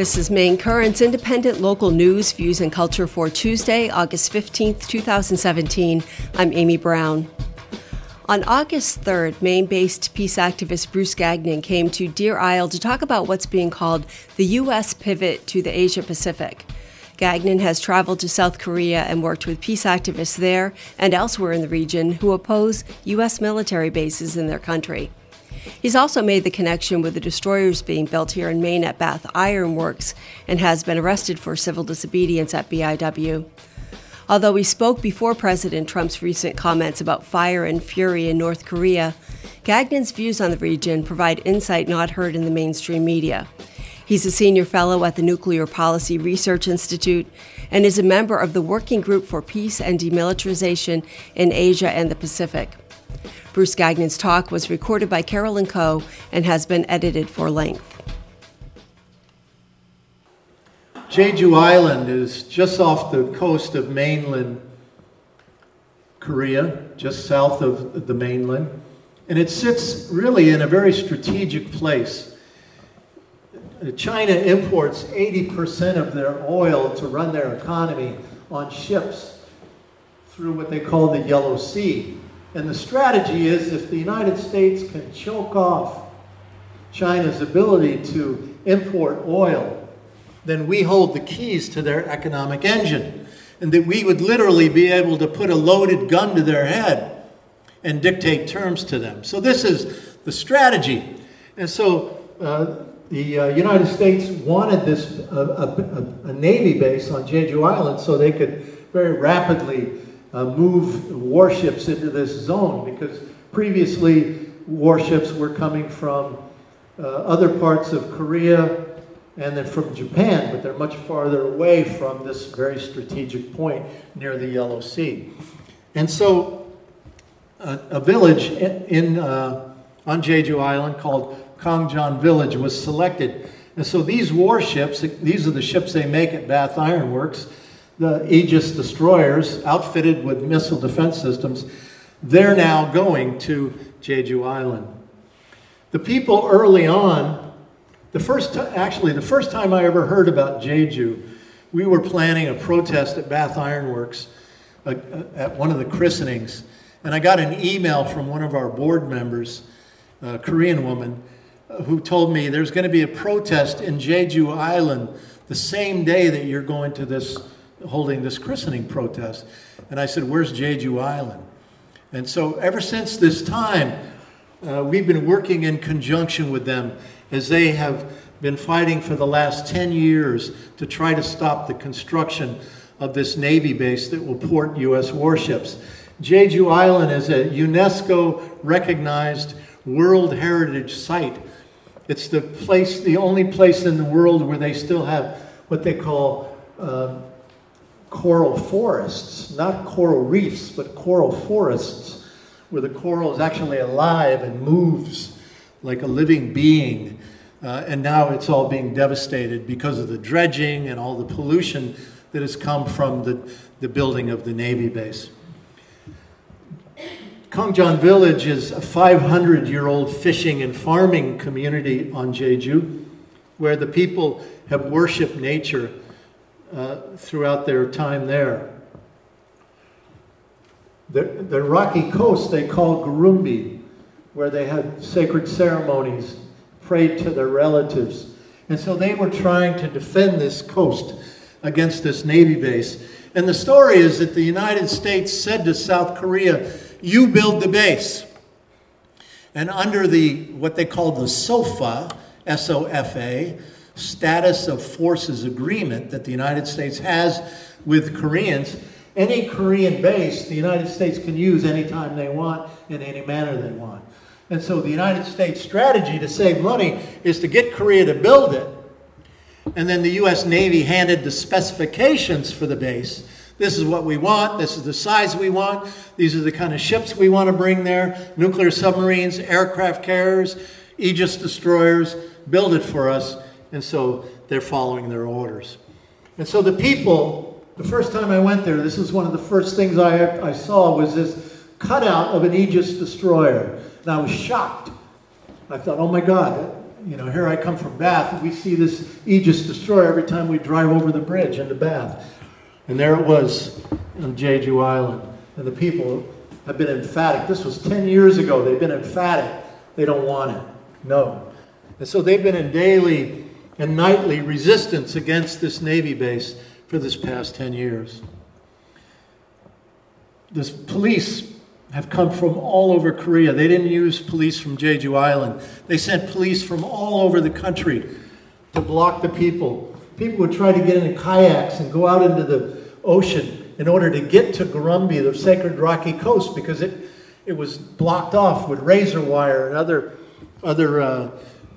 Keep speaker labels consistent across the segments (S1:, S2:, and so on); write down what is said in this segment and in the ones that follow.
S1: This is Maine Currents independent local news, views, and culture for Tuesday, August 15th, 2017. I'm Amy Brown. On August 3rd, Maine based peace activist Bruce Gagnon came to Deer Isle to talk about what's being called the U.S. pivot to the Asia Pacific. Gagnon has traveled to South Korea and worked with peace activists there and elsewhere in the region who oppose U.S. military bases in their country. He's also made the connection with the destroyers being built here in Maine at Bath Iron Works and has been arrested for civil disobedience at BIW. Although he spoke before President Trump's recent comments about fire and fury in North Korea, Gagnon's views on the region provide insight not heard in the mainstream media. He's a senior fellow at the Nuclear Policy Research Institute and is a member of the Working Group for Peace and Demilitarization in Asia and the Pacific. Bruce Gagnon's talk was recorded by Carolyn Coe and has been edited for length.
S2: Jeju Island is just off the coast of mainland Korea, just south of the mainland, and it sits really in a very strategic place. China imports 80% of their oil to run their economy on ships through what they call the Yellow Sea. And the strategy is if the United States can choke off China's ability to import oil then we hold the keys to their economic engine. And that we would literally be able to put a loaded gun to their head and dictate terms to them. So, this is the strategy. And so, uh, the uh, United States wanted this uh, a, a, Navy base on Jeju Island so they could very rapidly uh, move warships into this zone because previously warships were coming from uh, other parts of Korea and then from Japan, but they're much farther away from this very strategic point near the Yellow Sea. And so a, village in, in uh, on Jeju Island called Gangjeong Village was selected. And so these warships, these are the ships they make at Bath Iron Works, the Aegis destroyers outfitted with missile defense systems, they're now going to Jeju Island. The people early on the first, t- actually, the first time I ever heard about Jeju, we were planning a protest at Bath Ironworks uh, uh, at one of the christenings, and I got an email from one of our board members, a Korean woman, uh, who told me there's going to be a protest in Jeju Island the same day that you're going to this, holding this christening protest. And I said, Where's Jeju Island? And so ever since this time, uh, we've been working in conjunction with them as they have been fighting for the last 10 years to try to stop the construction of this Navy base that will port U.S. warships. Jeju Island is a UNESCO recognized World Heritage Site. It's the place, the only place in the world where they still have what they call uh, coral forests, not coral reefs, but coral forests, where the coral is actually alive and moves like a living being. Uh, and now it's all being devastated because of the dredging and all the pollution that has come from the, the building of the Navy base. Gangjeong Village is a 500 year old fishing and farming community on Jeju where the people have worshiped nature uh, throughout their time there. The, the rocky coast they called Gureombi, where they had sacred ceremonies, prayed to their relatives. And so they were trying to defend this coast against this Navy base. And the story is that the United States said to South Korea, You build the base. And under the what they called the SOFA, S O F A, status of forces agreement that the United States has with Koreans, any Korean base the United States can use anytime they want in any manner they want. And so the United States strategy to save money is to get Korea to build it. And then the U.S. Navy handed the specifications for the base. This is what we want. This is the size we want. These are the kind of ships we want to bring there nuclear submarines, aircraft carriers, Aegis destroyers. Build it for us. And so they're following their orders. And so the people, the first time I went there, this is one of the first things I, I saw was this cutout of an Aegis destroyer. And I was shocked. I thought, oh my God, you know, here I come from Bath. We see this Aegis destroyer every time we drive over the bridge into Bath. And there it was on Jeju Island. And the people have been emphatic. This was 10 years ago. They've been emphatic. They don't want it. No. And so they've been in daily and nightly resistance against this Navy base for this past 10 years. The police have come from all over Korea. They didn't use police from Jeju Island. They sent police from all over the country to block the people. People would try to get into kayaks and go out into the ocean in order to get to Gureombi, the sacred rocky coast, because it, it was blocked off with razor wire and other, other, uh,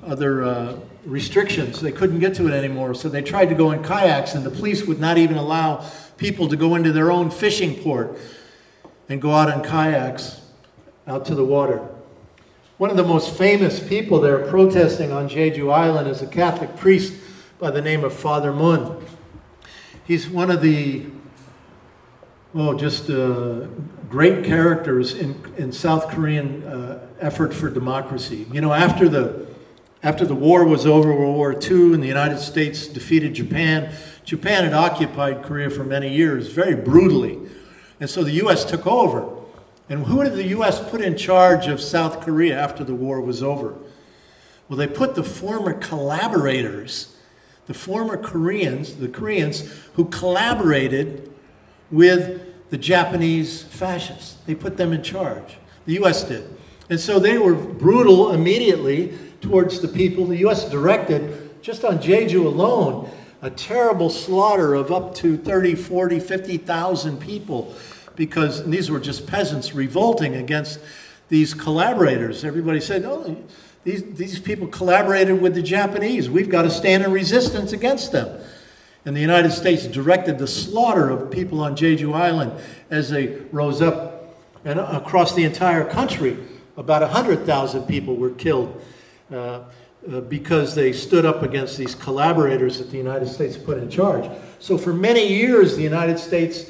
S2: other uh, restrictions. They couldn't get to it anymore. So they tried to go in kayaks, and the police would not even allow people to go into their own fishing port and go out in kayaks out to the water. One of the most famous people there protesting on Jeju Island is a Catholic priest by the name of Father Mun. He's one of the, oh, just uh, great characters in, in South Korean uh, effort for democracy. You know, after the, after the war was over, World War II, and the United States defeated Japan, Japan had occupied Korea for many years, very brutally. And so the U.S. took over. And who did the U.S. put in charge of South Korea after the war was over? Well, they put the former collaborators, the former Koreans, the Koreans who collaborated with the Japanese fascists. They put them in charge. The U.S. did. And so they were brutal immediately towards the people. The U.S. directed, just on Jeju alone, a terrible slaughter of up to 30, 40, 50,000 people because these were just peasants revolting against these collaborators. Everybody said, oh, these, these people collaborated with the Japanese. We've got to stand in resistance against them. And the United States directed the slaughter of people on Jeju Island as they rose up and across the entire country. About 100,000 people were killed. Uh, uh, because they stood up against these collaborators that the United States put in charge. So, for many years, the United States,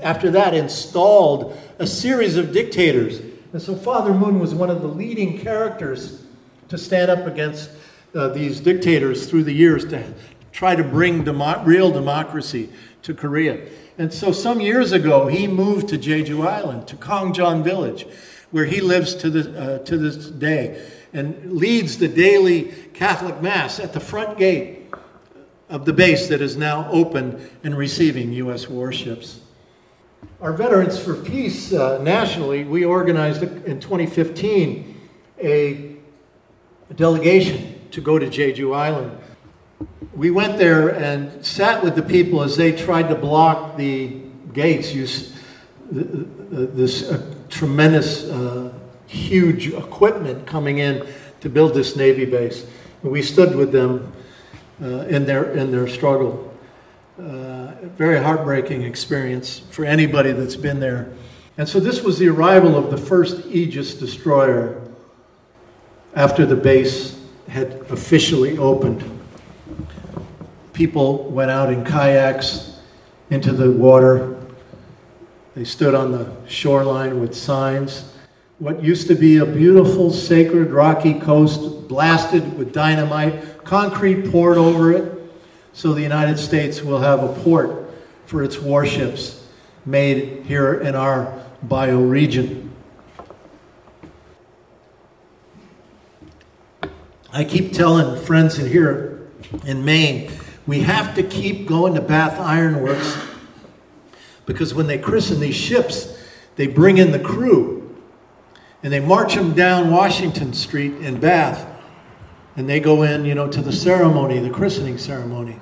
S2: after that, installed a series of dictators. And so, Father Moon was one of the leading characters to stand up against uh, these dictators through the years to try to bring demo- real democracy to Korea. And so, some years ago, he moved to Jeju Island, to Gangjeong Village, where he lives to, the, uh, to this day and leads the daily Catholic Mass at the front gate of the base that is now open and receiving U.S. warships. Our Veterans for Peace uh, nationally, we organized in 2015 a delegation to go to Jeju Island. We went there and sat with the people as they tried to block the gates. Use this uh, tremendous uh, huge equipment coming in to build this Navy base. And we stood with them uh, in, their, in their struggle. Uh, very heartbreaking experience for anybody that's been there. And so this was the arrival of the first Aegis destroyer after the base had officially opened. People went out in kayaks into the water. They stood on the shoreline with signs what used to be a beautiful, sacred, rocky coast blasted with dynamite, concrete poured over it, so the United States will have a port for its warships made here in our bioregion. I keep telling friends in here in Maine, we have to keep going to Bath Iron Works because when they christen these ships, they bring in the crew and they march them down Washington Street in Bath. And they go in, you know, to the ceremony, the christening ceremony.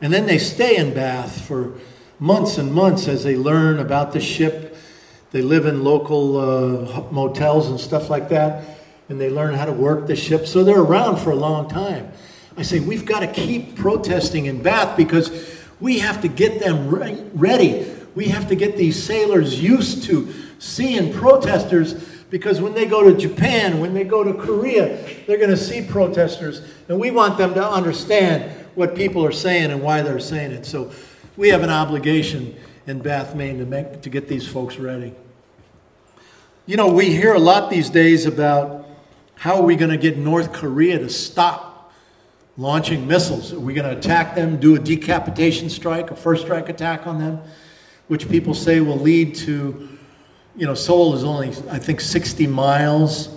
S2: And then they stay in Bath for months and months as they learn about the ship. They live in local uh, motels and stuff like that. And they learn how to work the ship. So they're around for a long time. I say, we've got to keep protesting in Bath because we have to get them re- ready. We have to get these sailors used to seeing protesters because when they go to Japan, when they go to Korea, they're going to see protesters, and we want them to understand what people are saying and why they're saying it. So we have an obligation in Bath, Maine to, make, to get these folks ready. You know, we hear a lot these days about How are we going to get North Korea to stop launching missiles? Are we going to attack them, do a decapitation strike, a first strike attack on them, which people say will lead to, you know, Seoul is only, I think, 60 miles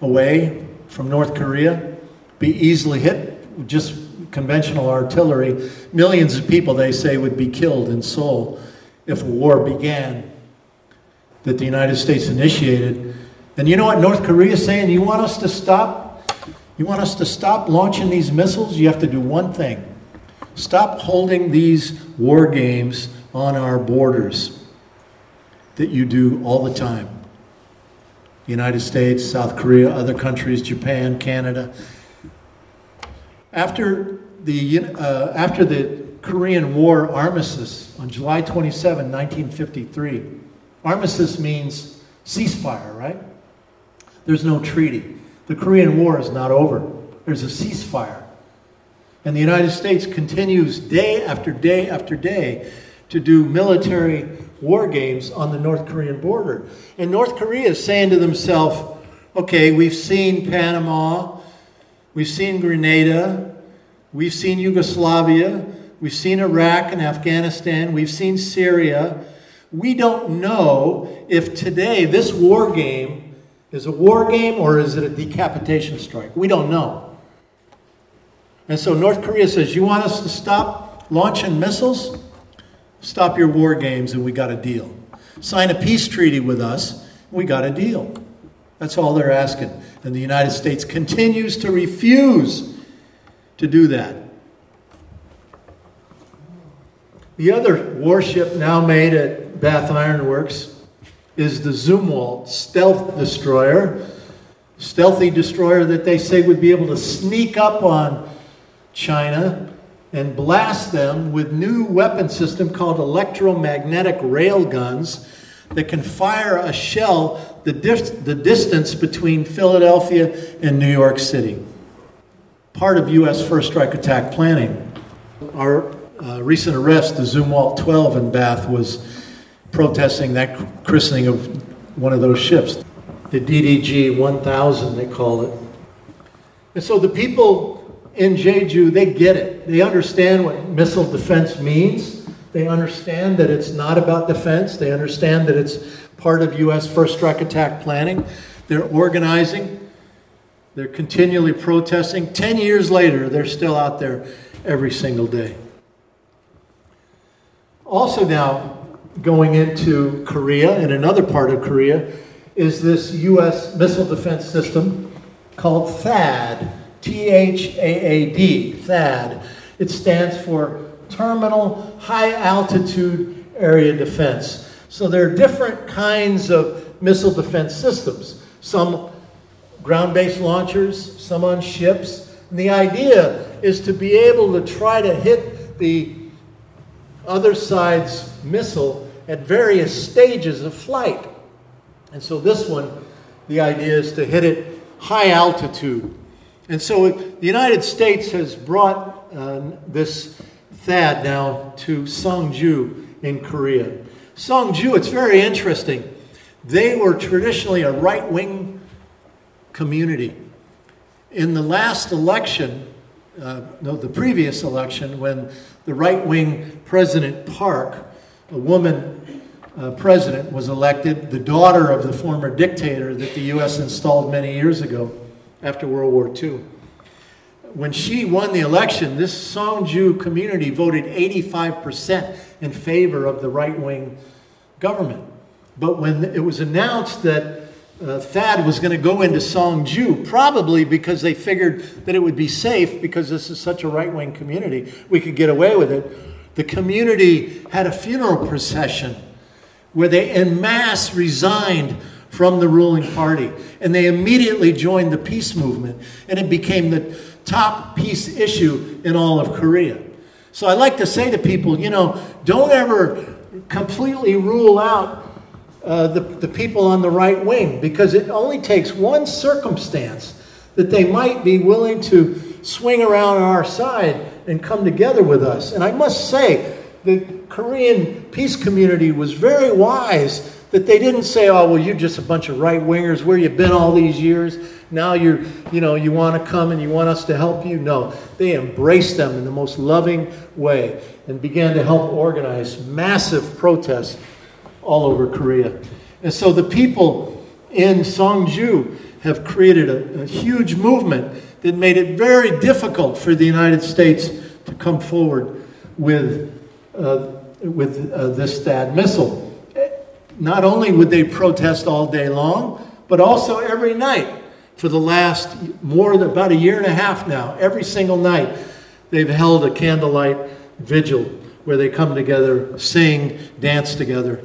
S2: away from North Korea, be easily hit, with just conventional artillery. Millions of people, they say, would be killed in Seoul if a war began that the United States initiated. And you know what North Korea is saying? You want us to stop? You want us to stop launching these missiles? You have to do one thing. Stop holding these war games on our borders that you do all the time. United States, South Korea, other countries, Japan, Canada. After the, uh, after the Korean War armistice on July 27, 1953, armistice means ceasefire, right? There's no treaty. The Korean War is not over. There's a ceasefire. And the United States continues day after day after day to do military war games on the North Korean border. And North Korea is saying to themselves, okay, we've seen Panama, we've seen Grenada, we've seen Yugoslavia, we've seen Iraq and Afghanistan, we've seen Syria. We don't know if today this war game is a war game or is it a decapitation strike. We don't know. And so North Korea says, You want us to stop launching missiles? Stop your war games and we got a deal. Sign a peace treaty with us, we got a deal. That's all they're asking. And the United States continues to refuse to do that. The other warship now made at Bath Iron Works is the Zumwalt stealth destroyer. Stealthy destroyer that they say would be able to sneak up on China and blast them with new weapon system called electromagnetic railguns that can fire a shell the, dif- the distance between Philadelphia and New York City. Part of U.S. first strike attack planning. Our uh, recent arrest, the Zumwalt 12 in Bath, was protesting that christening of one of those ships, the DDG 1000, they call it. And so the people in Jeju, they get it. They understand what missile defense means. They understand that it's not about defense. They understand that it's part of U.S. first strike attack planning. They're organizing. They're continually protesting. Ten years later, they're still out there every single day. Also, now going into Korea and another part of Korea is this U.S. missile defense system called THAAD. T H A A D, THAAD. It stands for Terminal High Altitude Area Defense. So there are different kinds of missile defense systems. Some ground based launchers, some on ships. And the idea is to be able to try to hit the other side's missile at various stages of flight. And so this one, the idea is to hit it high altitude. And so the United States has brought uh, this THAAD now to Seongju in Korea. Seongju, it's very interesting. They were traditionally a right wing community. In the last election, uh, no, the previous election, when the right wing President Park, a woman uh, president, was elected, the daughter of the former dictator that the U.S. installed many years ago after World War II. When she won the election, this Seongju community voted 85% in favor of the right wing government. But when it was announced that uh, THAAD was going to go into Seongju, probably because they figured that it would be safe because this is such a right wing community, we could get away with it. The community had a funeral procession where they en masse resigned from the ruling party. And they immediately joined the peace movement, and it became the top peace issue in all of Korea. So I like to say to people, you know, don't ever completely rule out uh, the, the people on the right wing because it only takes one circumstance that they might be willing to swing around on our side and come together with us. And I must say, the Korean peace community was very wise That they didn't say, oh, well, you're just a bunch of right wingers. Where you been all these years? Now you're, you know, you want to come and you want us to help you? No. They embraced them in the most loving way and began to help organize massive protests all over Korea. And so the people in Seongju have created a, a huge movement that made it very difficult for the United States to come forward with, uh, with uh, this THAAD missile. Not only would they protest all day long, but also every night for the last more than about a year and a half now. Every single night, they've held a candlelight vigil where they come together, sing, dance together.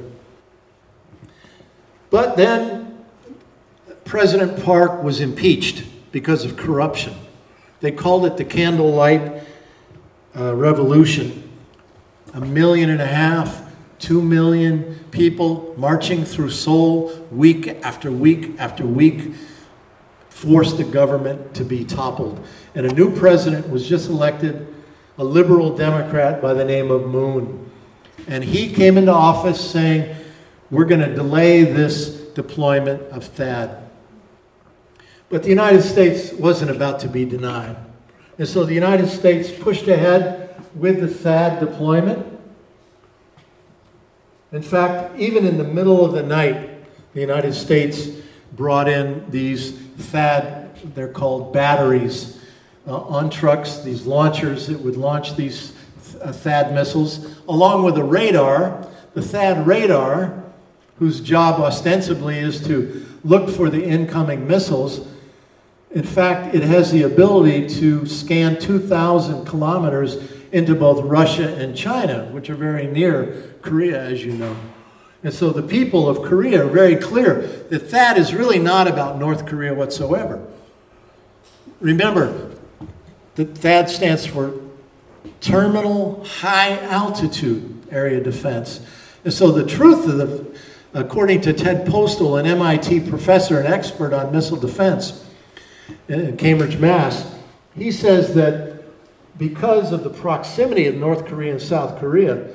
S2: But then President Park was impeached because of corruption. They called it the candlelight uh, revolution. A million and a half, two million people marching through Seoul week after week after week forced the government to be toppled. And a new president was just elected, a liberal Democrat by the name of Moon. And he came into office saying, We're going to delay this deployment of THAAD. But the United States wasn't about to be denied. And so the United States pushed ahead with the THAAD deployment. In fact, even in the middle of the night, the United States brought in these THAAD, they're called batteries, uh, on trucks, these launchers that would launch these uh, THAAD missiles, along with a radar. The THAAD radar, whose job ostensibly is to look for the incoming missiles, in fact, it has the ability to scan 2,000 kilometers into both Russia and China, which are very near Korea, as you know. And so the people of Korea are very clear that that is really not about North Korea whatsoever. Remember, that THAAD stands for Terminal High Altitude Area Defense. And so the truth of the, according to Ted Postol, an MIT professor and expert on missile defense, in Cambridge, Mass, he says that because of the proximity of North Korea and South Korea,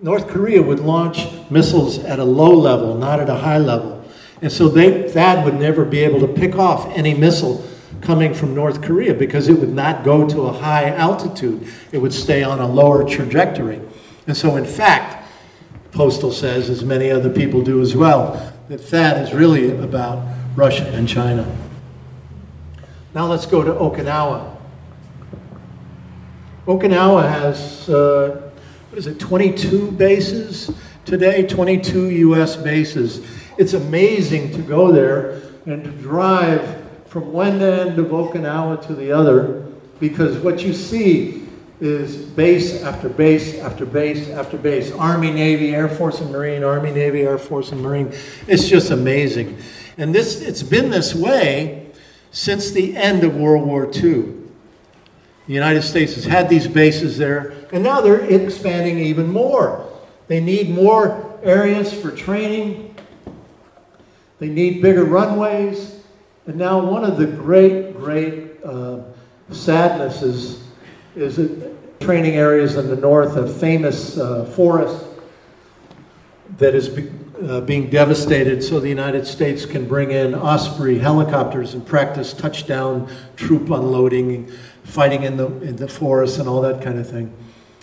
S2: North Korea would launch missiles at a low level, not at a high level. And so they, THAAD would never be able to pick off any missile coming from North Korea because it would not go to a high altitude. It would stay on a lower trajectory. And so, in fact, Postol says, as many other people do as well, that THAAD is really about Russia and China. Now let's go to Okinawa. Okinawa has, uh, what is it, 22 bases today, 22 U.S. bases. It's amazing to go there and to drive from one end of Okinawa to the other because what you see is base after base after base after base. Army, Navy, Air Force and Marine, Army, Navy, Air Force and Marine. It's just amazing. And this it's been this way since the end of World War II. The United States has had these bases there, and now they're expanding even more. They need more areas for training, they need bigger runways, and now one of the great, great uh, sadnesses is that training areas in the north, a famous uh, forest that is uh, being devastated so the United States can bring in Osprey helicopters and practice touchdown troop unloading, fighting in the, in the forest and all that kind of thing.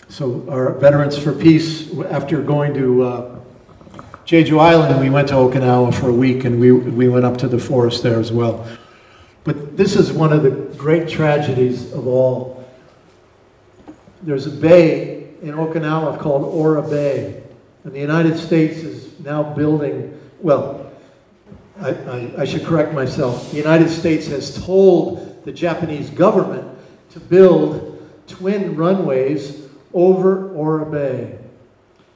S2: So our Veterans for Peace, after going to uh, Jeju Island, we went to Okinawa for a week and we, we went up to the forest there as well. But this is one of the great tragedies of all. There's a bay in Okinawa called Oura Bay. And the United States is now building, well, I, I, I, should correct myself. The United States has told the Japanese government to build twin runways over Oura Bay.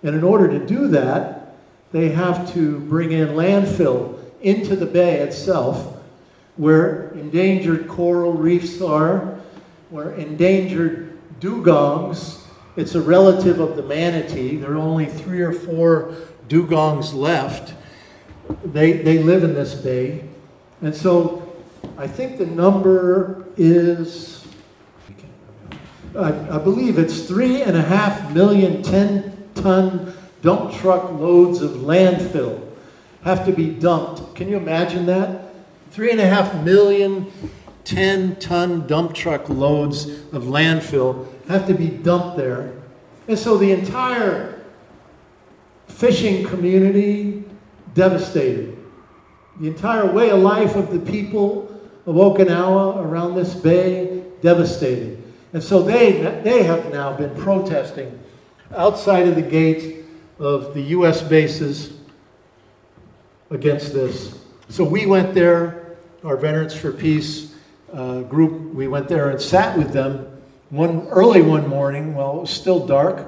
S2: And in order to do that, they have to bring in landfill into the bay itself, where endangered coral reefs are, where endangered dugongs it's a relative of the manatee. There are only three or four dugongs left. They, they live in this bay. And so I think the number is, I, I believe it's three and a half million 10 ton dump truck loads of landfill have to be dumped. Can you imagine that? Three and a half million 10 ton dump truck loads of landfill have to be dumped there. And so the entire fishing community devastated. The entire way of life of the people of Okinawa around this bay devastated. And so they, they have now been protesting outside of the gates of the U.S. bases against this. So we went there, our Veterans for Peace uh, group, we went there and sat with them one early one morning while it was still dark.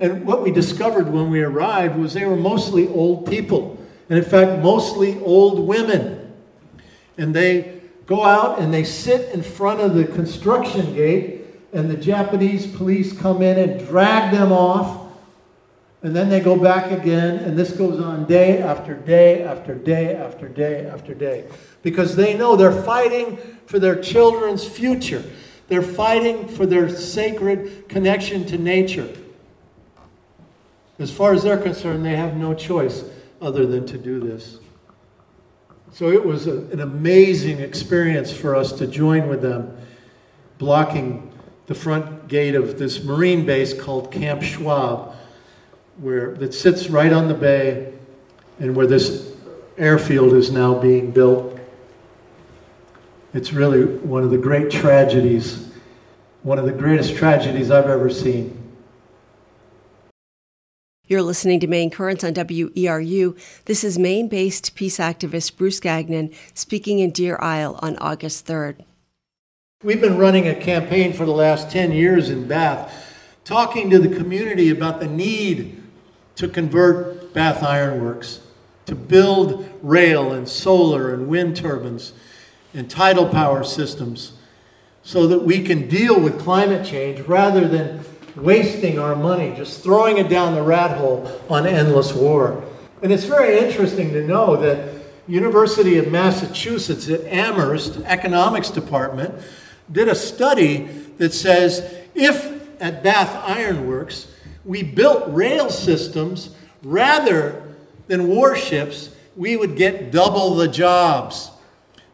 S2: And what we discovered when we arrived was they were mostly old people. And in fact, mostly old women. And they go out and they sit in front of the construction gate, and the Japanese police come in and drag them off. And then they go back again, and this goes on day after day after day after day after day. Because they know they're fighting for their children's future. They're fighting for their sacred connection to nature. As far as they're concerned, they have no choice other than to do this. So it was a, an amazing experience for us to join with them, blocking the front gate of this Marine base called Camp Schwab, where that sits right on the bay and where this airfield is now being built. It's really one of the great tragedies, one of the greatest tragedies I've ever seen.
S1: You're listening to Maine Currents on WERU. This is Maine based peace activist Bruce Gagnon speaking in Deer Isle on August 3rd.
S2: We've been running a campaign for the last 10 years in Bath, talking to the community about the need to convert Bath Ironworks, to build rail and solar and wind turbines and tidal power systems so that we can deal with climate change rather than wasting our money, just throwing it down the rat hole on endless war. And it's very interesting to know that University of Massachusetts at Amherst Economics Department did a study that says if at Bath Ironworks we built rail systems rather than warships, we would get double the jobs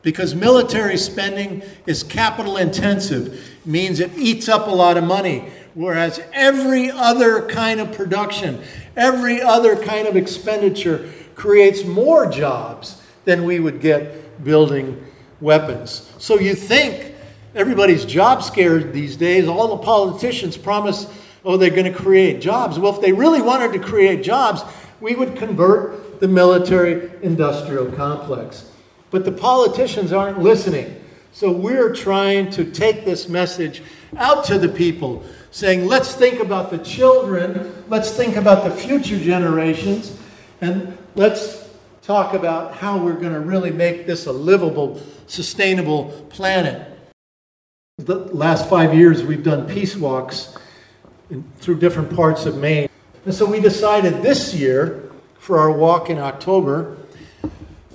S2: because military spending is capital intensive, means it eats up a lot of money. Whereas every other kind of production, every other kind of expenditure creates more jobs than we would get building weapons. So you think everybody's job scared these days, all the politicians promise, oh, they're going to create jobs. Well, if they really wanted to create jobs, we would convert the military industrial complex. But the politicians aren't listening. So we're trying to take this message out to the people, saying, let's think about the children, let's think about the future generations, and let's talk about how we're going to really make this a livable, sustainable planet. The last five years, we've done peace walks in, through different parts of Maine. And so we decided this year, for our walk in October,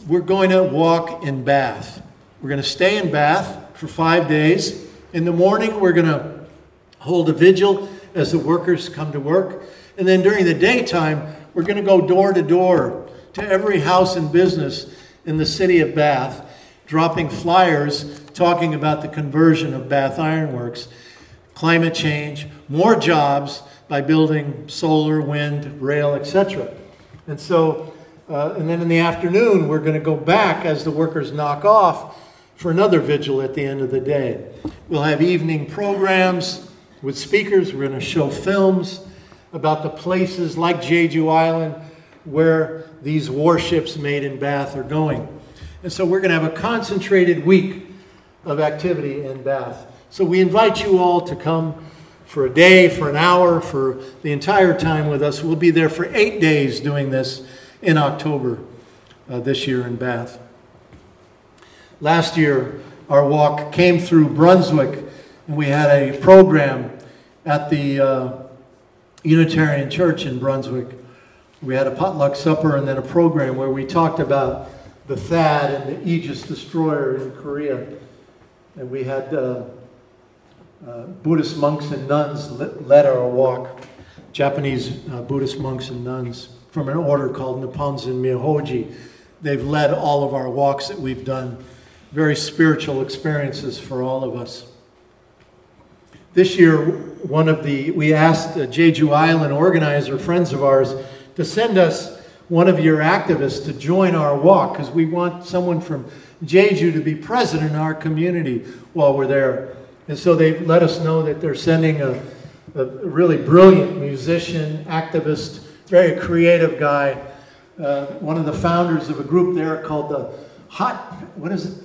S2: we're going to walk in Bath. We're going to stay in Bath for five days. In the morning, we're going to hold a vigil as the workers come to work. And then during the daytime, we're going to go door to door to every house and business in the city of Bath, dropping flyers talking about the conversion of Bath Ironworks, climate change, more jobs by building solar, wind, rail, etc. And so uh, and then in the afternoon, we're going to go back as the workers knock off for another vigil at the end of the day. We'll have evening programs with speakers. We're going to show films about the places like Jeju Island where these warships made in Bath are going. And so we're going to have a concentrated week of activity in Bath. So we invite you all to come for a day, for an hour, for the entire time with us. We'll be there for eight days doing this in October uh, this year in Bath. Last year, our walk came through Brunswick, and we had a program at the uh, Unitarian Church in Brunswick. We had a potluck supper and then a program where we talked about the THAAD and the Aegis destroyer in Korea. And we had uh, uh, Buddhist monks and nuns led our walk, Japanese uh, Buddhist monks and nuns from an order called Nipponzan Myohoji. They've led all of our walks that we've done, very spiritual experiences for all of us. This year, one of the, we asked a Jeju Island organizer, friends of ours, to send us one of your activists to join our walk because we want someone from Jeju to be present in our community while we're there. And so they let us know that they're sending a, a really brilliant musician, activist, very creative guy, uh, one of the founders of a group there called the Hot, what is it?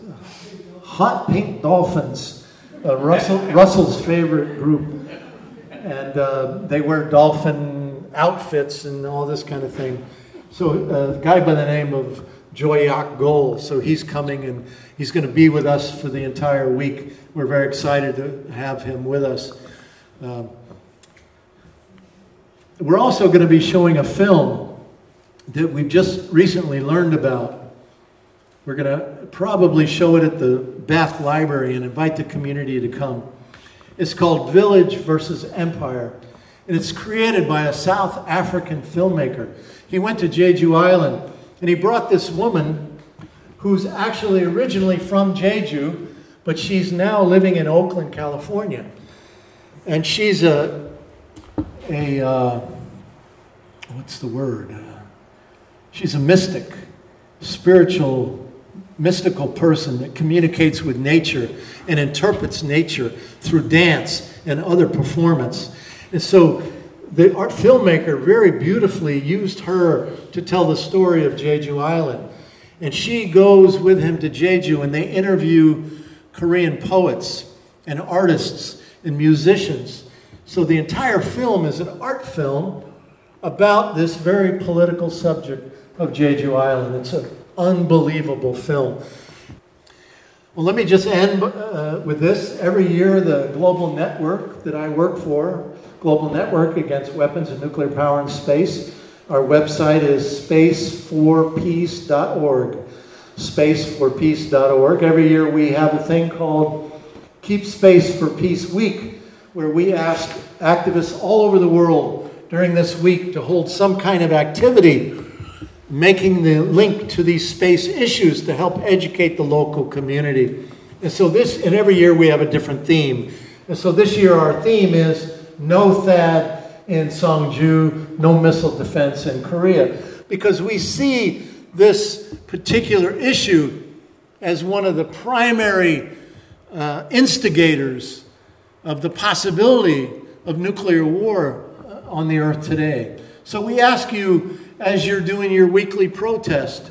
S2: Hot Pink Dolphins uh, Russell, Russell's favorite group. And uh, they wear dolphin outfits and all this kind of thing. So uh, a guy by the name of Joyak Gol, so he's coming and he's going to be with us for the entire week. We're very excited to have him with us. Um, we're also going to be showing a film that we've just recently learned about we're going to probably show it at the Bath Library and invite the community to come. It's called Village versus Empire, and it's created by a South African filmmaker. He went to Jeju Island and he brought this woman who's actually originally from Jeju, but she's now living in Oakland, California. And she's a, a uh, what's the word? She's a mystic, spiritual mystical person that communicates with nature and interprets nature through dance and other performance. And so the art filmmaker very beautifully used her to tell the story of Jeju Island. And she goes with him to Jeju and they interview Korean poets and artists and musicians. So the entire film is an art film about this very political subject of Jeju Island. It's an unbelievable film. Well, let me just end uh, with this. Every year, the global network that I work for, Global Network Against Weapons and Nuclear Power in Space, our website is spaceforpeace.org. Spaceforpeace.org. Every year, we have a thing called Keep Space for Peace Week, where we ask activists all over the world during this week to hold some kind of activity making the link to these space issues to help educate the local community. And so this, and every year we have a different theme. And so this year our theme is no THAAD in Seongju, no missile defense in Korea. Because we see this particular issue as one of the primary uh, instigators of the possibility of nuclear war uh, on the earth today. So we ask you as you're doing your weekly protest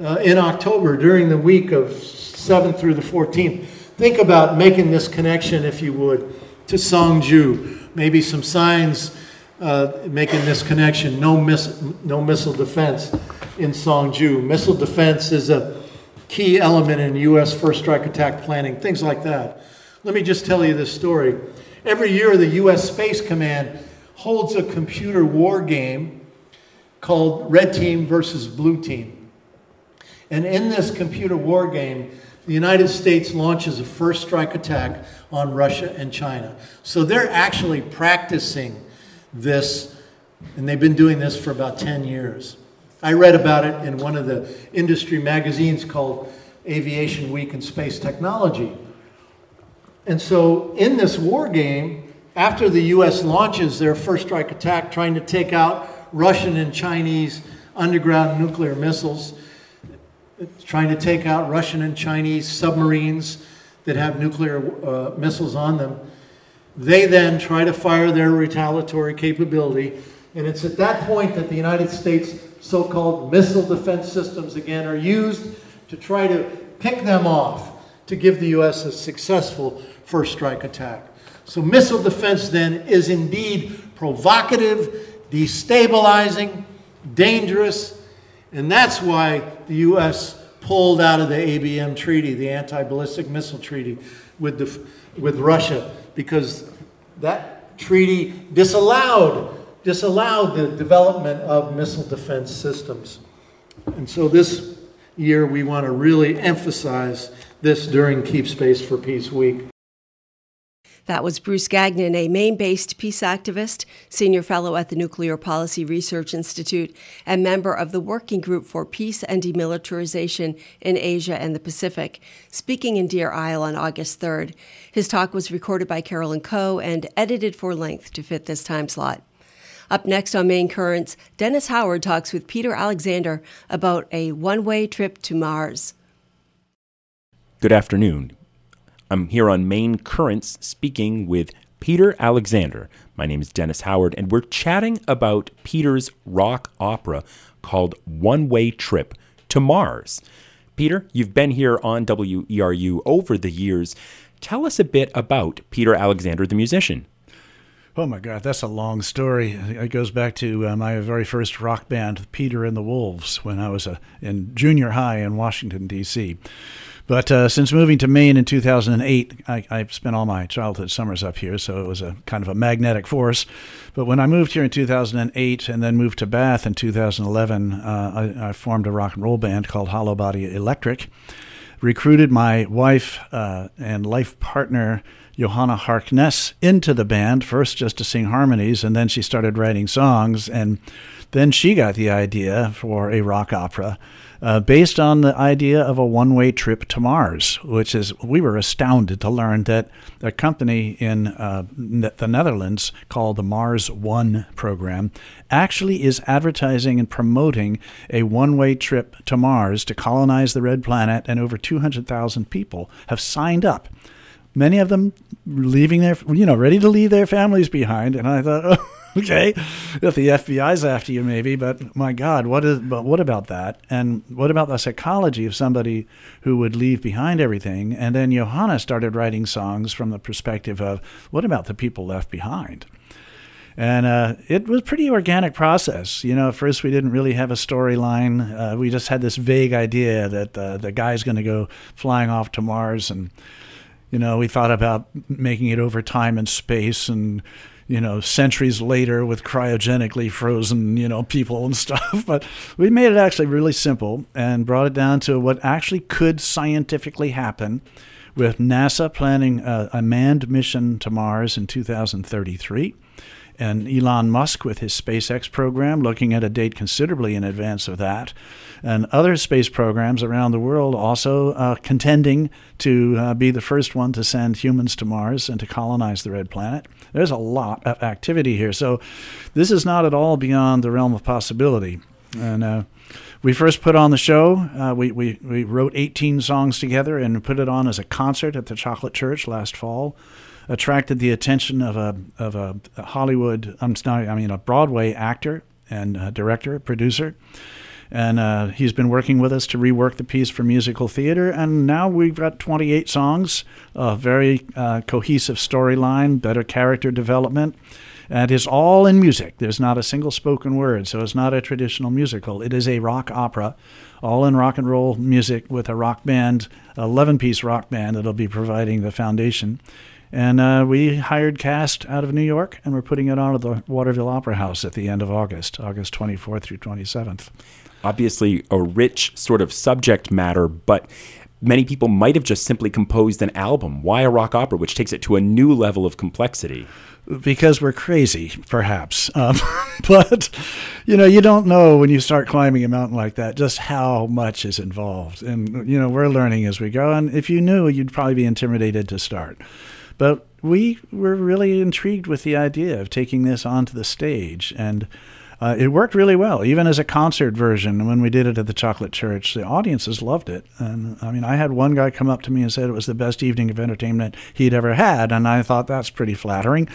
S2: uh, in October during the week of 7th through the 14th. Think about making this connection, if you would, to Seongju. Maybe some signs uh, making this connection. No, miss, no missile defense in Seongju. Missile defense is a key element in U.S. first strike attack planning, things like that. Let me just tell you this story. Every year, the U.S. Space Command holds a computer war game called Red Team versus Blue Team. And in this computer war game, the United States launches a first strike attack on Russia and China. So they're actually practicing this, and they've been doing this for about 10 years. I read about it in one of the industry magazines called Aviation Week and Space Technology. And so in this war game, after the US launches their first strike attack trying to take out Russian and Chinese underground nuclear missiles, trying to take out Russian and Chinese submarines that have nuclear uh, missiles on them. They then try to fire their retaliatory capability. And it's at that point that the United States so called missile defense systems again are used to try to pick them off to give the U.S. a successful first strike attack. So, missile defense then is indeed provocative destabilizing, dangerous, and that's why the U.S. pulled out of the ABM treaty, the anti ballistic missile treaty with, the, with Russia, because that treaty disallowed, disallowed the development of missile defense systems. And so this year we want to really emphasize this during Keep Space for Peace Week.
S1: That was Bruce Gagnon, a Maine based peace activist, senior fellow at the Nuclear Policy Research Institute, and member of the Working Group for Peace and Demilitarization in Asia and the Pacific, speaking in Deer Isle on August 3rd. His talk was recorded by Carolyn Coe and edited for length to fit this time slot. Up next on Maine Currents, Dennis Howard talks with Peter Alexander about a one way trip to Mars.
S3: Good afternoon. I'm here on Maine Currents speaking with Peter Alexander. My name is Dennis Howard, and we're chatting about Peter's rock opera called One Way Trip to Mars. Peter, you've been here on WERU over the years. Tell us a bit about Peter Alexander, the musician.
S4: Oh my God, that's a long story. It goes back to uh, my very first rock band, Peter and the Wolves, when I was uh, in junior high in Washington, D.C. But uh, since moving to Maine in 2008, I, I, spent all my childhood summers up here, so it was a kind of a magnetic force. But when I moved here in 2008 and then moved to Bath in 2011, uh, I, I, formed a rock and roll band called Hollow Body Electric. Recruited my wife uh, and life partner, Johanna Harkness, into the band, first just to sing harmonies, and then she started writing songs. And then she got the idea for a rock opera uh, based on the idea of a one way trip to Mars, which is, we were astounded to learn that a company in uh, the Netherlands called the Mars One program actually is advertising and promoting a one way trip to Mars to colonize the red planet, and over 200,000 people have signed up. Many of them leaving their you know ready to leave their families behind and i thought oh, okay, if the FBI's after you, maybe. But my God, what is? But what about that? And what about the psychology of somebody who would leave behind everything? And then Johanna started writing songs from the perspective of what about the people left behind? And uh, it was pretty organic process. You know, at first we didn't really have a storyline. Uh, we just had this vague idea that uh, the guy's going to go flying off to Mars, and you know, we thought about making it over time and space and you know, centuries later with cryogenically frozen, you know, people and stuff. But we made it actually really simple and brought it down to what actually could scientifically happen with NASA planning a, a manned mission to Mars in 2033 and Elon Musk with his SpaceX program, looking at a date considerably in advance of that, and other space programs around the world also uh, contending to uh, be the first one to send humans to Mars and to colonize the red planet. There's a lot of activity here. So this is not at all beyond the realm of possibility. And uh, we first put on the show, uh, we, we, we wrote 18 songs together and put it on as a concert at the Chocolate Church last fall attracted the attention of a of a Hollywood, I'm sorry, I mean a Broadway actor and director, producer. And uh, he's been working with us to rework the piece for musical theater. And now we've got 28 songs, a very uh, cohesive storyline, better character development. And it's all in music. There's not a single spoken word, so it's not a traditional musical. It is a rock opera, all in rock and roll music with a rock band, 11 piece rock band that'll be providing the foundation. And uh, we hired cast out of New York, and we're putting it on at the Waterville Opera House at the end of August, August 24th through 27th.
S3: Obviously, a rich sort of subject matter, but many people might have just simply composed an album. Why a rock opera, which takes it to a new level of complexity?
S4: Because we're crazy, perhaps. Um, but, you know, you don't know when you start climbing a mountain like that just how much is involved. And, you know, we're learning as we go. And if you knew, you'd probably be intimidated to start. But we were really intrigued with the idea of taking this onto the stage. And uh, it worked really well, even as a concert version. When we did it at the Chocolate Church, the audiences loved it. And I mean, I had one guy come up to me and said it was the best evening of entertainment he'd ever had. And I thought that's pretty flattering.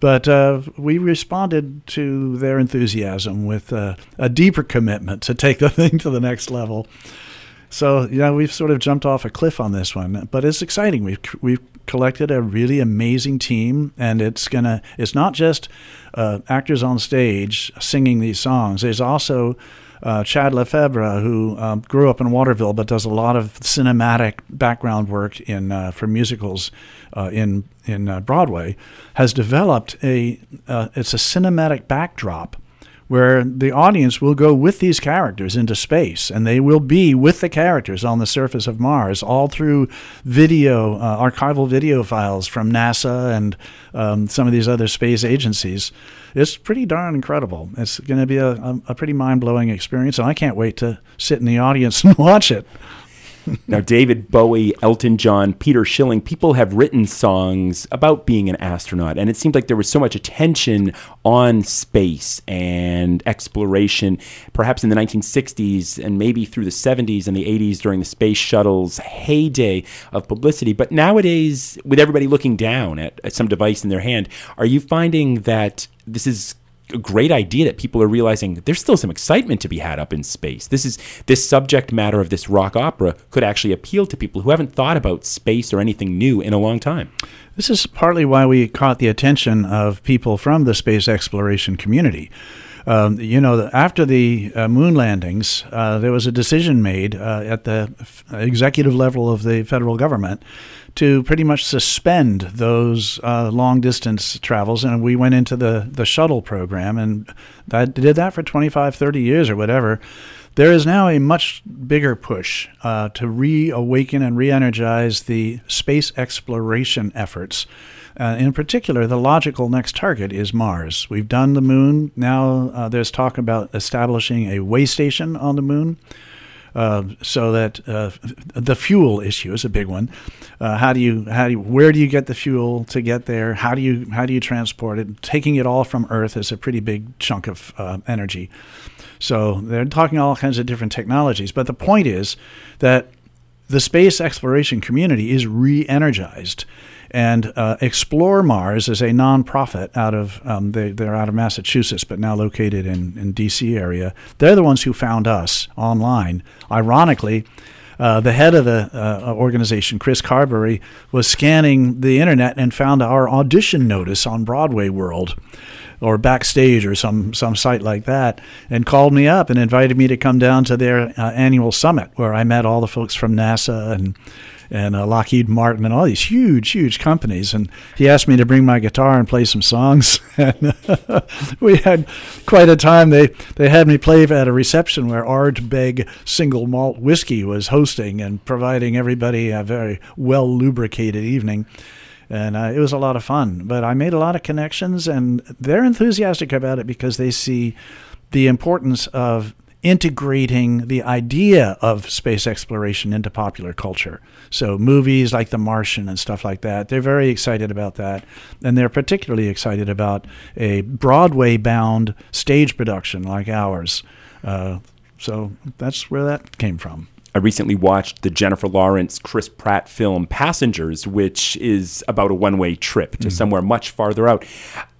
S4: But uh, we responded to their enthusiasm with uh, a deeper commitment to take the thing to the next level. So yeah, we've sort of jumped off a cliff on this one, but it's exciting. We've we've collected a really amazing team, and it's gonna. It's not just uh, actors on stage singing these songs. There's also uh, Chad Lefebvre, who um, grew up in Waterville but does a lot of cinematic background work in uh, for musicals uh, in in uh, Broadway, has developed a uh, it's a cinematic backdrop where the audience will go with these characters into space and they will be with the characters on the surface of Mars, all through video, uh, archival video files from NASA and um, some of these other space agencies. It's pretty darn incredible. It's going to be a, a, a pretty mind blowing experience, and I can't wait to sit in the audience and watch it
S3: now, David Bowie, Elton John, Peter Schilling, people have written songs about being an astronaut, and it seemed like there was so much attention on space and exploration, perhaps in the 1960s and maybe through the 70s and the 80s during the space shuttle's heyday of publicity. But nowadays, with everybody looking down at, at some device in their hand, are you finding that this is a great idea that people are realizing there's still some excitement to be had up in space. This is this subject matter of this rock opera could actually appeal to people who haven't thought about space or anything new in a long time.
S4: This is partly why we caught the attention of people from the space exploration community. Um, you know, after the uh, moon landings, uh, there was a decision made uh, at the f- executive level of the federal government to pretty much suspend those uh, long distance travels. And we went into the, the shuttle program and that did that for 25, 30 years or whatever. There is now a much bigger push uh, to reawaken and re energize the space exploration efforts. Uh, in particular, the logical next target is Mars. We've done the moon. Now uh, there's talk about establishing a way station on the moon. Uh, so that uh, the fuel issue is a big one. Uh, how do you how do you, where do you get the fuel to get there? How do you how do you transport it? Taking it all from Earth is a pretty big chunk of uh, energy. So they're talking all kinds of different technologies. But the point is that the space exploration community is re-energized and uh, Explore Mars is a nonprofit out of um, they, they're out of Massachusetts, but now located in in D.C. area. They're the ones who found us online. Ironically. Uh, the head of the uh, organization, Chris Carberry, was scanning the internet and found our audition notice on Broadway World or backstage or some some site like that and called me up and invited me to come down to their uh, annual summit where I met all the folks from NASA and and uh, Lockheed Martin and all these huge, huge companies. And he asked me to bring my guitar and play some songs. and we had quite a time. They they had me play at a reception where Ardbeg single malt whiskey was hosting and providing everybody a very well lubricated evening and uh, it was a lot of fun. But I made a lot of connections, and they're enthusiastic about it because they see the importance of integrating the idea of space exploration into popular culture. So, movies like The Martian and stuff like that, they're very excited about that. And they're particularly excited about a Broadway bound stage production like ours. Uh, so, that's where that came from.
S3: I recently watched the Jennifer Lawrence Chris Pratt film Passengers, which is about a one way trip to mm-hmm. somewhere much farther out.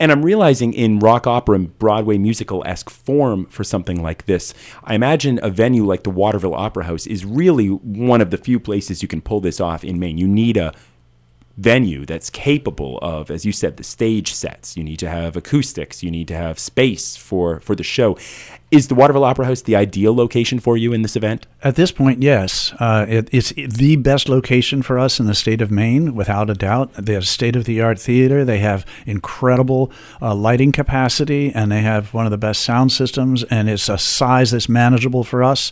S3: And I'm realizing in rock opera and Broadway musical esque form for something like this, I imagine a venue like the Waterville Opera House is really one of the few places you can pull this off in Maine. You need a venue that's capable of, as you said, the stage sets. You need to have acoustics. You need to have space for, for the show. Is the Waterville Opera House the ideal location for you in this event?
S4: At this point, yes. Uh, it, it's the best location for us in the state of Maine, without a doubt. They have state of the art theater. They have incredible uh, lighting capacity, and they have one of the best sound systems, and it's a size that's manageable for us.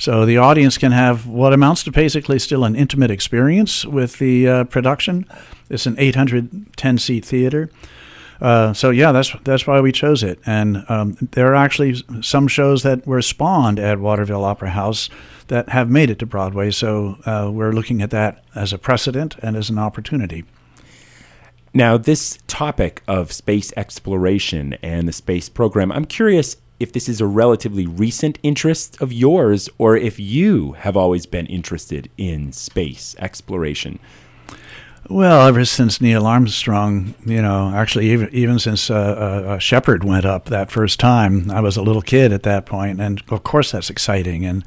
S4: So the audience can have what amounts to basically still an intimate experience with the uh, production. It's an 810 seat theater. Uh, so yeah, that's that's why we chose it. And um, there are actually some shows that were spawned at Waterville Opera House that have made it to Broadway. So uh, we're looking at that as a precedent and as an opportunity.
S3: Now, this topic of space exploration and the space program, I'm curious if this is a relatively recent interest of yours or if you have always been interested in space exploration.
S4: Well, ever since Neil Armstrong, you know, actually even even since uh, uh, Shepard went up that first time, I was a little kid at that point, and of course that's exciting. And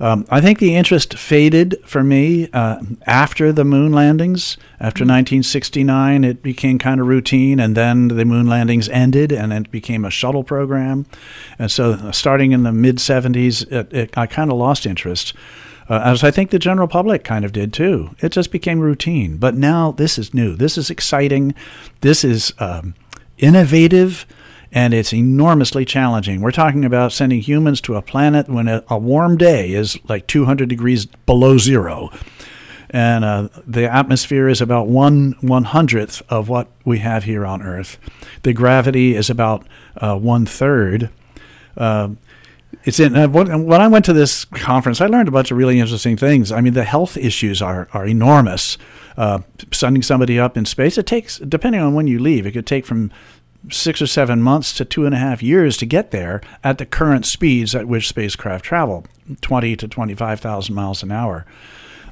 S4: um, I think the interest faded for me uh, after the moon landings. After 1969, mm-hmm. it became kind of routine, and then the moon landings ended, and it became a shuttle program. And so, uh, starting in the mid 70s, it, it, I kind of lost interest uh, as I think the general public kind of did too. It just became routine. But now this is new. This is exciting. This is um, innovative. and it's enormously challenging. We're talking about sending humans to a planet when a, a warm day is like 200 degrees below zero. And uh, the atmosphere is about one one hundredth of what we have here on Earth. The gravity is about uh, one third. Uh, it's in uh, when, when I went to this conference, I learned a bunch of really interesting things. I mean, the health issues are are enormous. Uh, sending somebody up in space, it takes depending on when you leave, it could take from six or seven months to two and a half years to get there at the current speeds at which spacecraft travel, twenty to twenty five thousand miles an hour.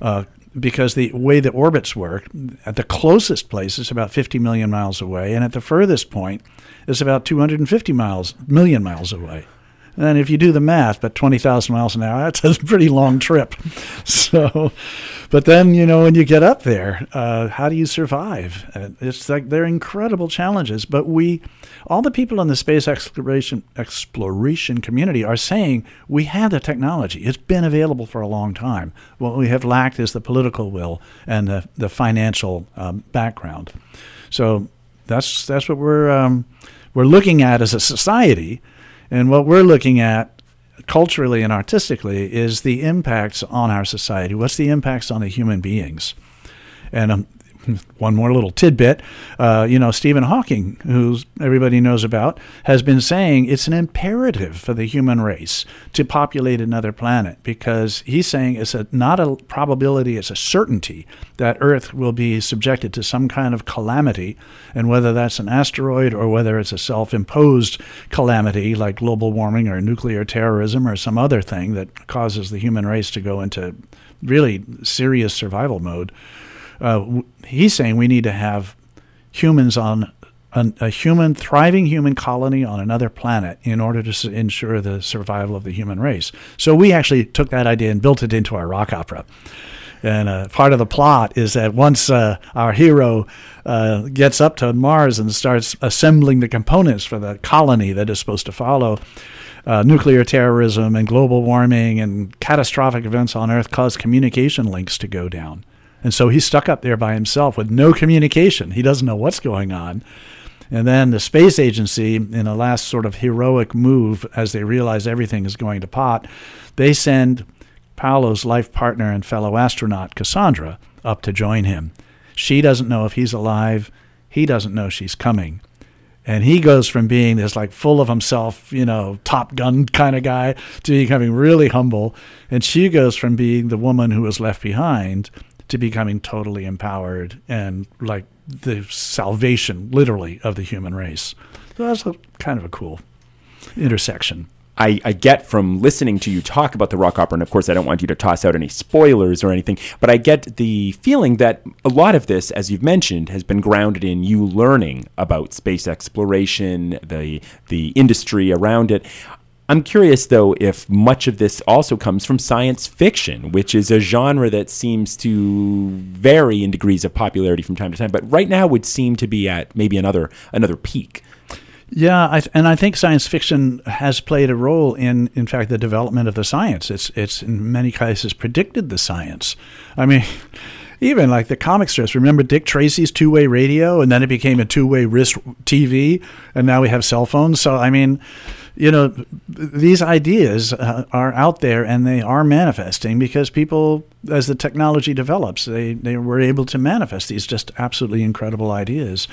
S4: Uh, because the way the orbits work, at the closest place is about 50 million miles away, and at the furthest point is about 250 miles million miles away. And if you do the math, but 20,000 miles an hour, that's a pretty long trip. So, but then, you know, when you get up there, uh, how do you survive? Uh, it's like they're incredible challenges. But we, all the people in the space exploration, exploration community are saying we have the technology. It's been available for a long time. What we have lacked is the political will and the, the financial um, background. So that's, that's what we're, um, we're looking at as a society and what we're looking at culturally and artistically is the impacts on our society. What's the impacts on the human beings? And um, one more little tidbit. Uh, you know, Stephen Hawking, who everybody knows about, has been saying it's an imperative for the human race to populate another planet because he's saying it's a, not a probability, it's a certainty that Earth will be subjected to some kind of calamity. And whether that's an asteroid or whether it's a self imposed calamity like global warming or nuclear terrorism or some other thing that causes the human race to go into really serious survival mode uh, he's saying we need to have humans on a, human, thriving human colony on another planet in order to ensure the survival of the human race. So we actually took that idea and built it into our rock opera. And uh, part of the plot is that once uh, our hero uh, gets up to Mars and starts assembling the components for the colony that is supposed to follow, uh, nuclear terrorism and global warming and catastrophic events on Earth cause communication links to go down. And so he's stuck up there by himself with no communication. He doesn't know what's going on. And then the space agency, in a last sort of heroic move, as they realize everything is going to pot, they send Paolo's life partner and fellow astronaut, Cassandra, up to join him. She doesn't know if he's alive. He doesn't know she's coming. And he goes from being this like full of himself, you know, top gun kind of guy to becoming really humble. And she goes from being the woman who was left behind to becoming totally empowered and like the salvation, literally, of the human race. So that's a, kind of a cool intersection.
S3: I, I, get from listening to you talk about the rock opera, and of course, I don't want you to toss out any spoilers or anything, but I get the feeling that a lot of this, as you've mentioned, has been grounded in you learning about space exploration, the the industry around it. I'm curious, though, if much of this also comes from science fiction, which is a genre that seems to vary in degrees of popularity from time to time, but right now would seem to be at maybe another another peak.
S4: Yeah, I th- and I think science fiction has played a role in, in fact, the development of the science. It's it's in many cases predicted the science. I mean. even like the comic strips. Remember Dick Tracy's two way radio, and then it became a two way wrist TV, and now we have cell phones. So, I mean, you know, these ideas uh, are out there and they are manifesting because people, as the technology develops, they, they were able to manifest these just absolutely incredible ideas.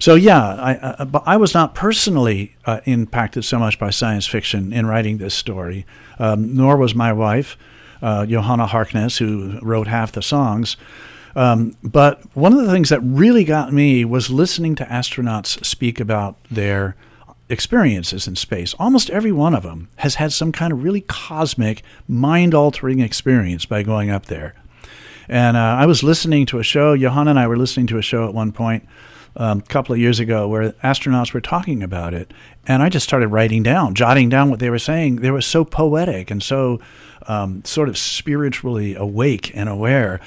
S4: So, yeah, I, uh, but I was not personally uh, impacted so much by science fiction in writing this story, um, nor was my wife, uh, Johanna Harkness, who wrote half the songs. Um, but one of the things that really got me was listening to astronauts speak about their experiences in space. Almost every one of them has had some kind of really cosmic, mind altering experience by going up there. And uh, I was listening to a show, Johanna and I were listening to a show at one point um, a couple of years ago where astronauts were talking about it. And I just started writing down, jotting down what they were saying. They were so poetic and so um, sort of spiritually awake and aware.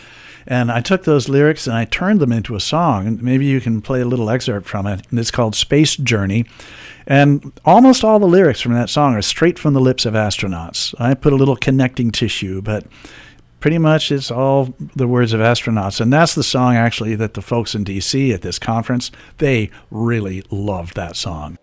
S4: And I took those lyrics and I turned them into a song. And maybe you can play a little excerpt from it. It's called Space Journey. And almost all the lyrics from that song are straight from the lips of astronauts. I put a little connecting tissue, but pretty much it's all the words of astronauts. And that's the song actually that the folks in DC at this conference, they really loved that song.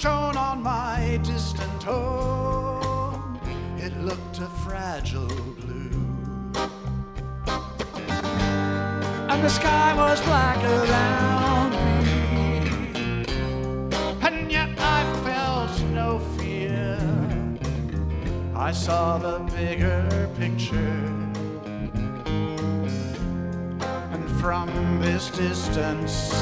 S5: Shone on my distant home, it looked a fragile blue. And the sky was black around me. And yet I felt no fear. I saw the bigger picture. And from this distance,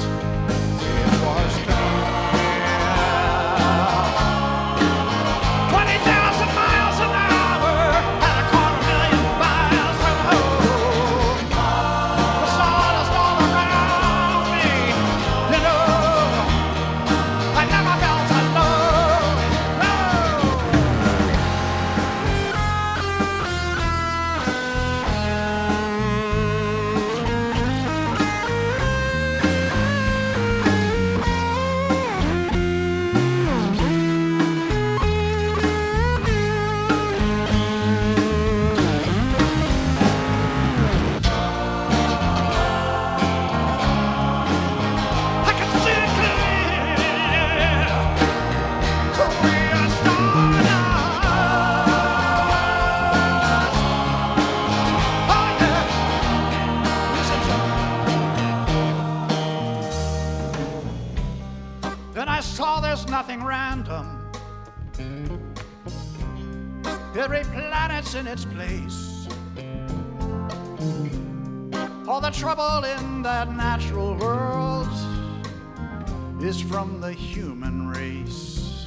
S5: its place. All the trouble in that natural world is from the human race.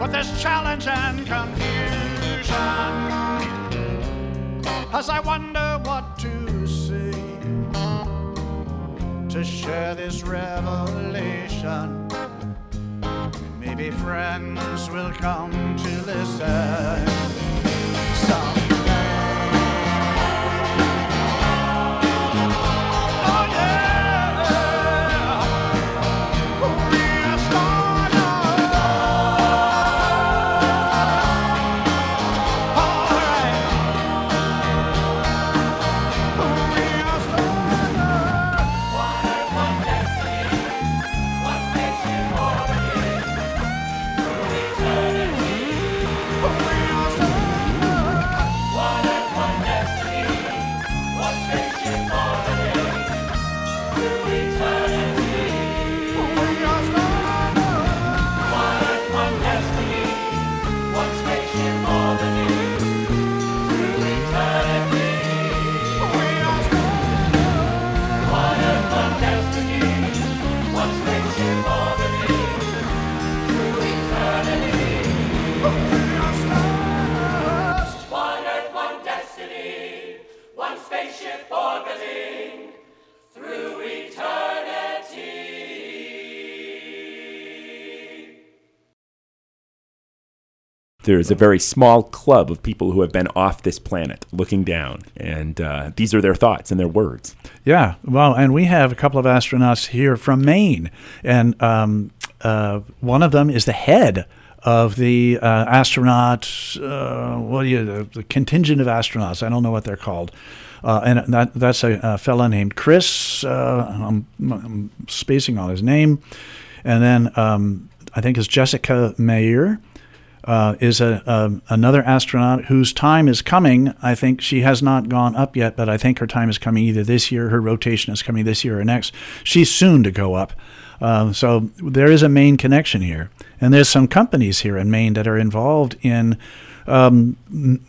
S5: But there's challenge and confusion as I wonder what to say to share this revelation. Maybe friends will come to listen someday. Stardust.
S3: There's a very small club of people who have been off this planet looking down, and uh, these are their thoughts and their words.
S4: Yeah, well, and we have a couple of astronauts here from Maine, and um, uh, one of them is the head of the uh, astronaut. Uh, what do you? The, the contingent of astronauts. I don't know what they're called. Uh, and that that's a, a fellow named Chris. Uh, I'm, I'm spacing on his name, and then um, I think it's Jessica Meir. Uh, is a, um another astronaut whose time is coming. I think she has not gone up yet, but I think her time is coming either this year. Her rotation is coming this year or next. She's soon to go up. Uh, so there is a Maine connection here, and there's some companies here in Maine that are involved in um,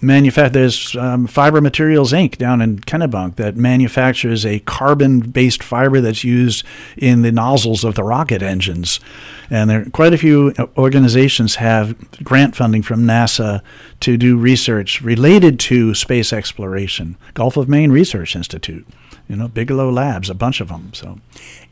S4: manufacture. There's um, Fiber Materials Inc. down in Kennebunk that manufactures a carbon-based fiber that's used in the nozzles of the rocket engines, and there quite a few organizations have grant funding from NASA to do research related to space exploration. Gulf of Maine Research Institute, you know, Bigelow Labs, a bunch of them. So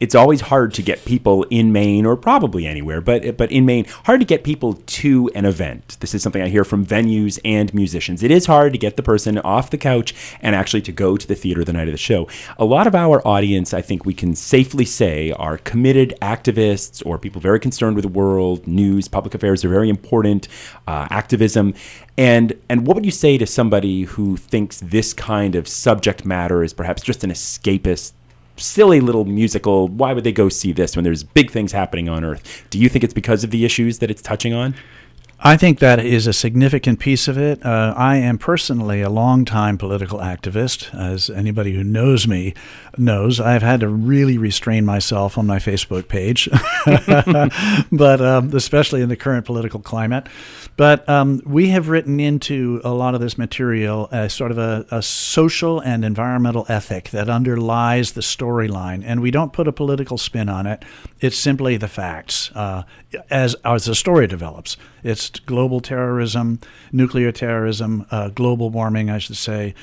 S3: it's always hard to get people in Maine or probably anywhere, but but in Maine, hard to get people to an event. This is something I hear from venues and musicians. It is hard to get the person off the couch and actually to go to the theater the night of the show. A lot of our audience, I think we can safely say, are committed activists or people very concerned with the world, news, public affairs are very important, uh, activism. And and what would you say to somebody who thinks this kind of subject matter is perhaps just an escapist silly little musical. Why would they go see this when there's big things happening on Earth? Do you think it's because of the issues that it's touching on?
S4: I think that is a significant piece of it. Uh, I am personally a longtime political activist, as anybody who knows me knows. I've had to really restrain myself on my Facebook page, but um, especially in the current political climate. But um, we have written into a lot of this material a sort of a, a social and environmental ethic that underlies the storyline, and we don't put a political spin on it. It's simply the facts uh, as as the story develops. It's global terrorism, nuclear terrorism, uh, global warming, I should say,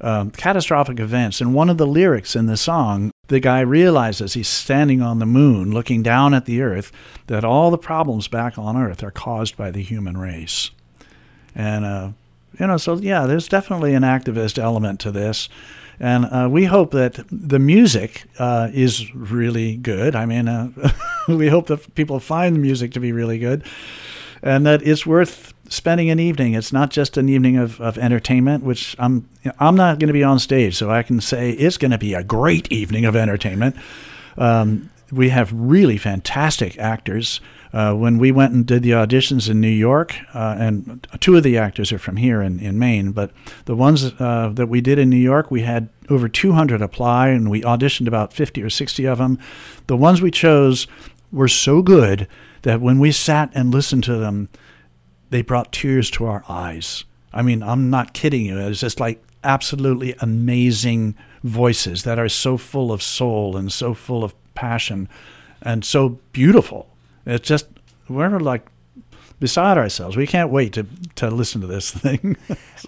S4: um, catastrophic events. And one of the lyrics in the song, the guy realizes he's standing on the moon looking down at the earth, that all the problems back on earth are caused by the human race. And, uh, you know, so yeah, there's definitely an activist element to this. And uh, we hope that the music uh, is really good. I mean, uh, we hope that people find the music to be really good and that it's worth spending an evening. It's not just an evening of, of entertainment, which I'm I'm not going to be on stage, so I can say it's going to be a great evening of entertainment. Um, we have really fantastic actors. Uh, when we went and did the auditions in New York, uh, and two of the actors are from here in, in Maine, but the ones uh, that we did in New York, we had over 200 apply, and we auditioned about 50 or 60 of them. The ones we chose were so good that when we sat and listened to them, they brought tears to our eyes. I mean, I'm not kidding you. It's just like absolutely amazing voices that are so full of soul and so full of passion and so beautiful. It's just, we're like beside ourselves. We can't wait to, to listen to this thing.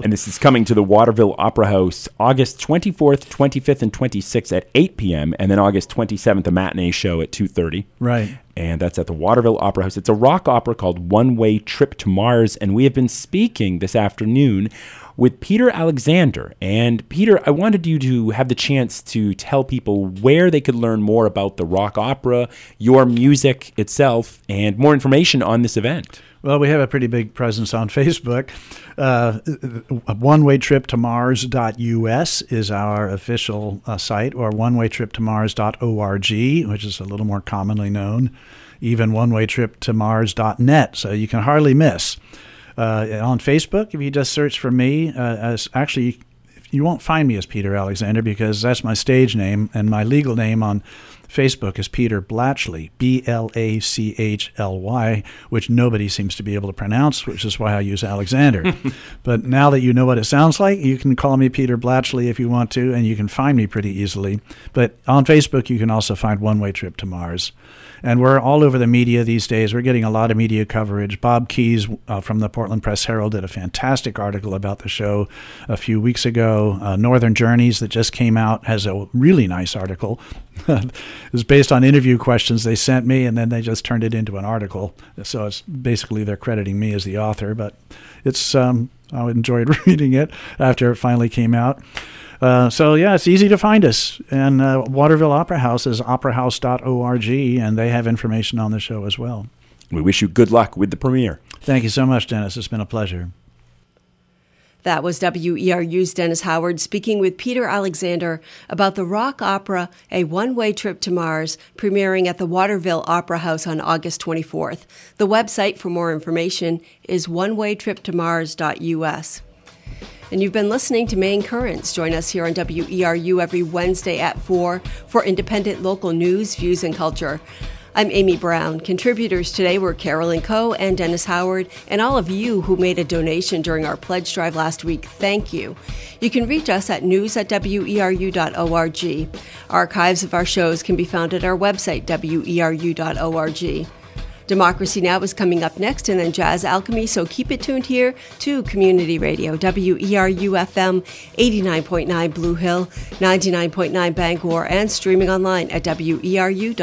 S3: and this is coming to the Waterville Opera House August 24th, 25th, and 26th at 8 p.m. and then August 27th, a matinee show at 2.30.
S4: right.
S3: And that's at the Waterville Opera House. It's a rock opera called One Way Trip to Mars. And we have been speaking this afternoon with Peter Alexander. And Peter, I wanted you to have the chance to tell people where they could learn more about the rock opera, your music itself, and more information on this event.
S4: Well, we have a pretty big presence on Facebook. Uh, one way trip to Mars.us is our official uh, site, or one way trip to Mars.org, which is a little more commonly known. Even one way trip to Mars.net, so you can hardly miss. Uh, on Facebook, if you just search for me, uh, as actually, you won't find me as Peter Alexander because that's my stage name, and my legal name on Facebook is Peter Blachly, B L A C H L Y, which nobody seems to be able to pronounce, which is why I use Alexander. but now that you know what it sounds like, you can call me Peter Blachly if you want to, and you can find me pretty easily. But on Facebook, you can also find One Way Trip to Mars. And we're all over the media these days. We're getting a lot of media coverage. Bob Keyes uh, from the Portland Press Herald did a fantastic article about the show a few weeks ago. Uh, Northern Journeys, that just came out, has a really nice article. it was based on interview questions they sent me, and then they just turned it into an article. So it's basically they're crediting me as the author, but it's um, I enjoyed reading it after it finally came out. Uh, so yeah, it's easy to find us. And uh, Waterville Opera House is operahouse.org, and they have information on the show as well.
S3: We wish you good luck with the premiere.
S4: Thank you so much, Dennis. It's been a pleasure.
S1: That was WERU's Dennis Howard speaking with Peter Alexander about the rock opera A One Way Trip to Mars, premiering at the Waterville Opera House on August 24th. The website for more information is onewaytriptomars.us. And you've been listening to Maine Currents. Join us here on WERU every Wednesday at 4 for independent local news, views, and culture. I'm Amy Brown. Contributors today were Carolyn Coe and Dennis Howard, and all of you who made a donation during our pledge drive last week, thank you. You can reach us at news at weru.org. Archives of our shows can be found at our website, weru.org. Democracy Now! is coming up next, and then Jazz Alchemy, so keep it tuned here to Community Radio, WERU FM 89.9 Blue Hill, 99.9 Bangor, and streaming online at weru.org.